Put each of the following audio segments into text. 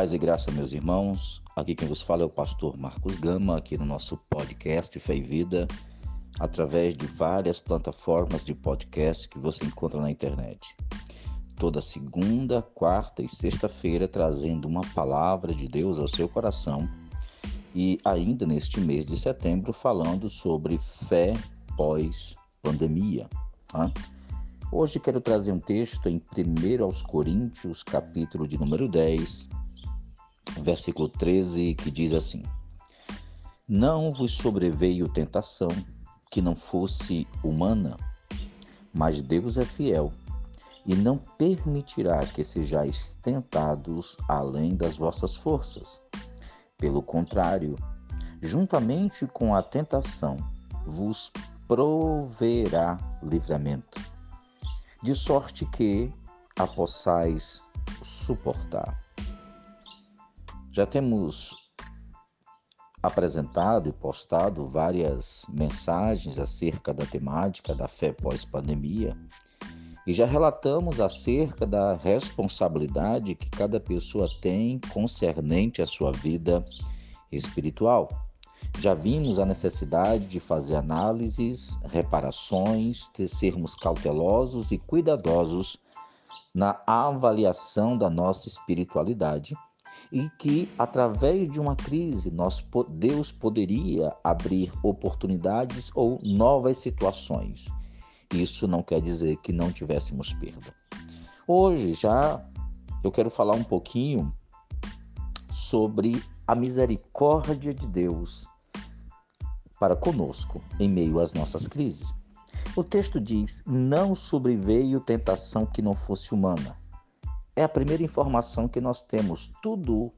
Paz e graça, meus irmãos. Aqui quem vos fala é o pastor Marcos Gama, aqui no nosso podcast Fé e Vida, através de várias plataformas de podcast que você encontra na internet. Toda segunda, quarta e sexta-feira trazendo uma palavra de Deus ao seu coração e ainda neste mês de setembro falando sobre fé pós-pandemia. Tá? Hoje quero trazer um texto em 1 aos Coríntios, capítulo de número 10, versículo 13, que diz assim: Não vos sobreveio tentação que não fosse humana, mas Deus é fiel e não permitirá que sejais tentados além das vossas forças. Pelo contrário, juntamente com a tentação, vos proverá livramento, de sorte que a possais suportar. Já temos apresentado e postado várias mensagens acerca da temática da fé pós-pandemia e já relatamos acerca da responsabilidade que cada pessoa tem concernente à sua vida espiritual. Já vimos a necessidade de fazer análises, reparações, de sermos cautelosos e cuidadosos na avaliação da nossa espiritualidade e que através de uma crise nós, Deus poderia abrir oportunidades ou novas situações. Isso não quer dizer que não tivéssemos perda. Hoje já eu quero falar um pouquinho sobre a misericórdia de Deus para conosco em meio às nossas crises. O texto diz: Não sobreveio tentação que não fosse humana, é a primeira informação que nós temos. Tudo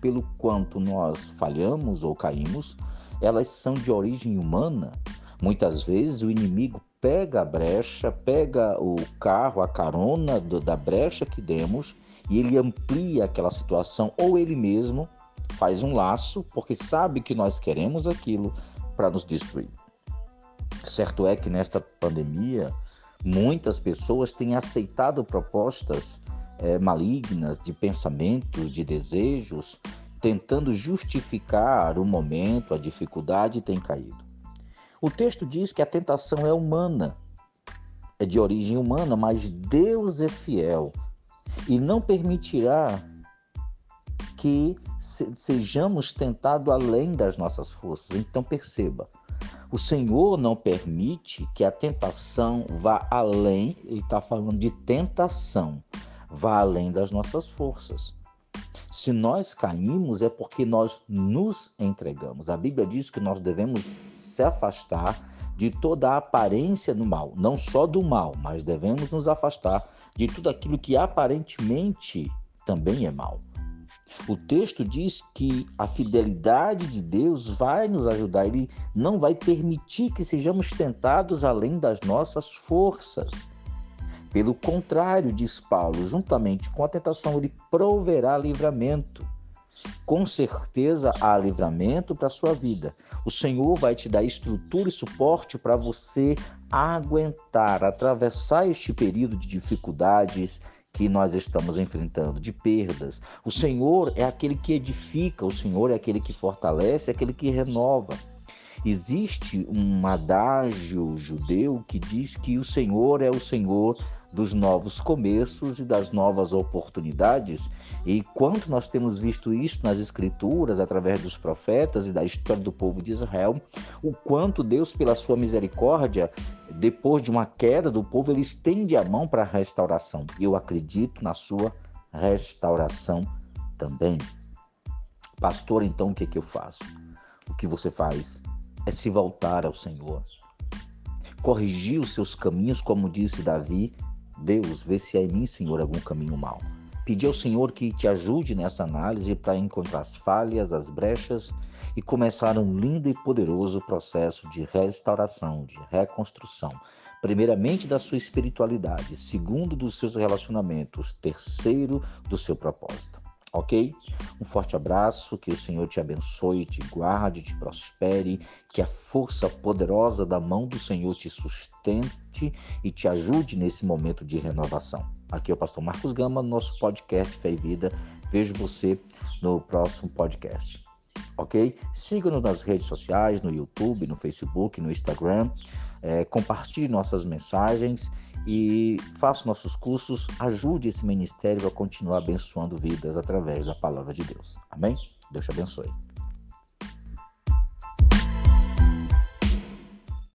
pelo quanto nós falhamos ou caímos, elas são de origem humana. Muitas vezes o inimigo pega a brecha, pega o carro, a carona do, da brecha que demos e ele amplia aquela situação, ou ele mesmo faz um laço, porque sabe que nós queremos aquilo para nos destruir. Certo é que nesta pandemia, muitas pessoas têm aceitado propostas é, malignas, de pensamentos, de desejos, tentando justificar o momento, a dificuldade, tem caído. O texto diz que a tentação é humana, é de origem humana, mas Deus é fiel e não permitirá que sejamos tentados além das nossas forças. Então perceba, o Senhor não permite que a tentação vá além, ele está falando de tentação, vá além das nossas forças. Se nós caímos é porque nós nos entregamos. A Bíblia diz que nós devemos se afastar de toda a aparência do mal, não só do mal, mas devemos nos afastar de tudo aquilo que aparentemente também é mal. O texto diz que a fidelidade de Deus vai nos ajudar, ele não vai permitir que sejamos tentados além das nossas forças. Pelo contrário, diz Paulo, juntamente com a tentação, ele proverá livramento. Com certeza há livramento para a sua vida. O Senhor vai te dar estrutura e suporte para você aguentar, atravessar este período de dificuldades que nós estamos enfrentando, de perdas. O Senhor é aquele que edifica, o Senhor é aquele que fortalece, é aquele que renova. Existe um adágio judeu que diz que o Senhor é o Senhor dos novos começos e das novas oportunidades. E quanto nós temos visto isso nas Escrituras, através dos profetas e da história do povo de Israel, o quanto Deus, pela sua misericórdia, depois de uma queda do povo, ele estende a mão para a restauração. Eu acredito na sua restauração também. Pastor, então o que, é que eu faço? O que você faz é se voltar ao Senhor corrigir os seus caminhos, como disse Davi, Deus, vê se há em mim, Senhor, algum caminho mau. Pedir ao Senhor que te ajude nessa análise para encontrar as falhas, as brechas e começar um lindo e poderoso processo de restauração, de reconstrução. Primeiramente, da sua espiritualidade, segundo, dos seus relacionamentos, terceiro, do seu propósito ok? Um forte abraço, que o Senhor te abençoe, te guarde, te prospere, que a força poderosa da mão do Senhor te sustente e te ajude nesse momento de renovação. Aqui é o pastor Marcos Gama, nosso podcast Fé e Vida, Vejo você no próximo podcast. Ok? Siga-nos nas redes sociais, no YouTube, no Facebook, no Instagram. É, compartilhe nossas mensagens e faça nossos cursos. Ajude esse ministério a continuar abençoando vidas através da palavra de Deus. Amém? Deus te abençoe.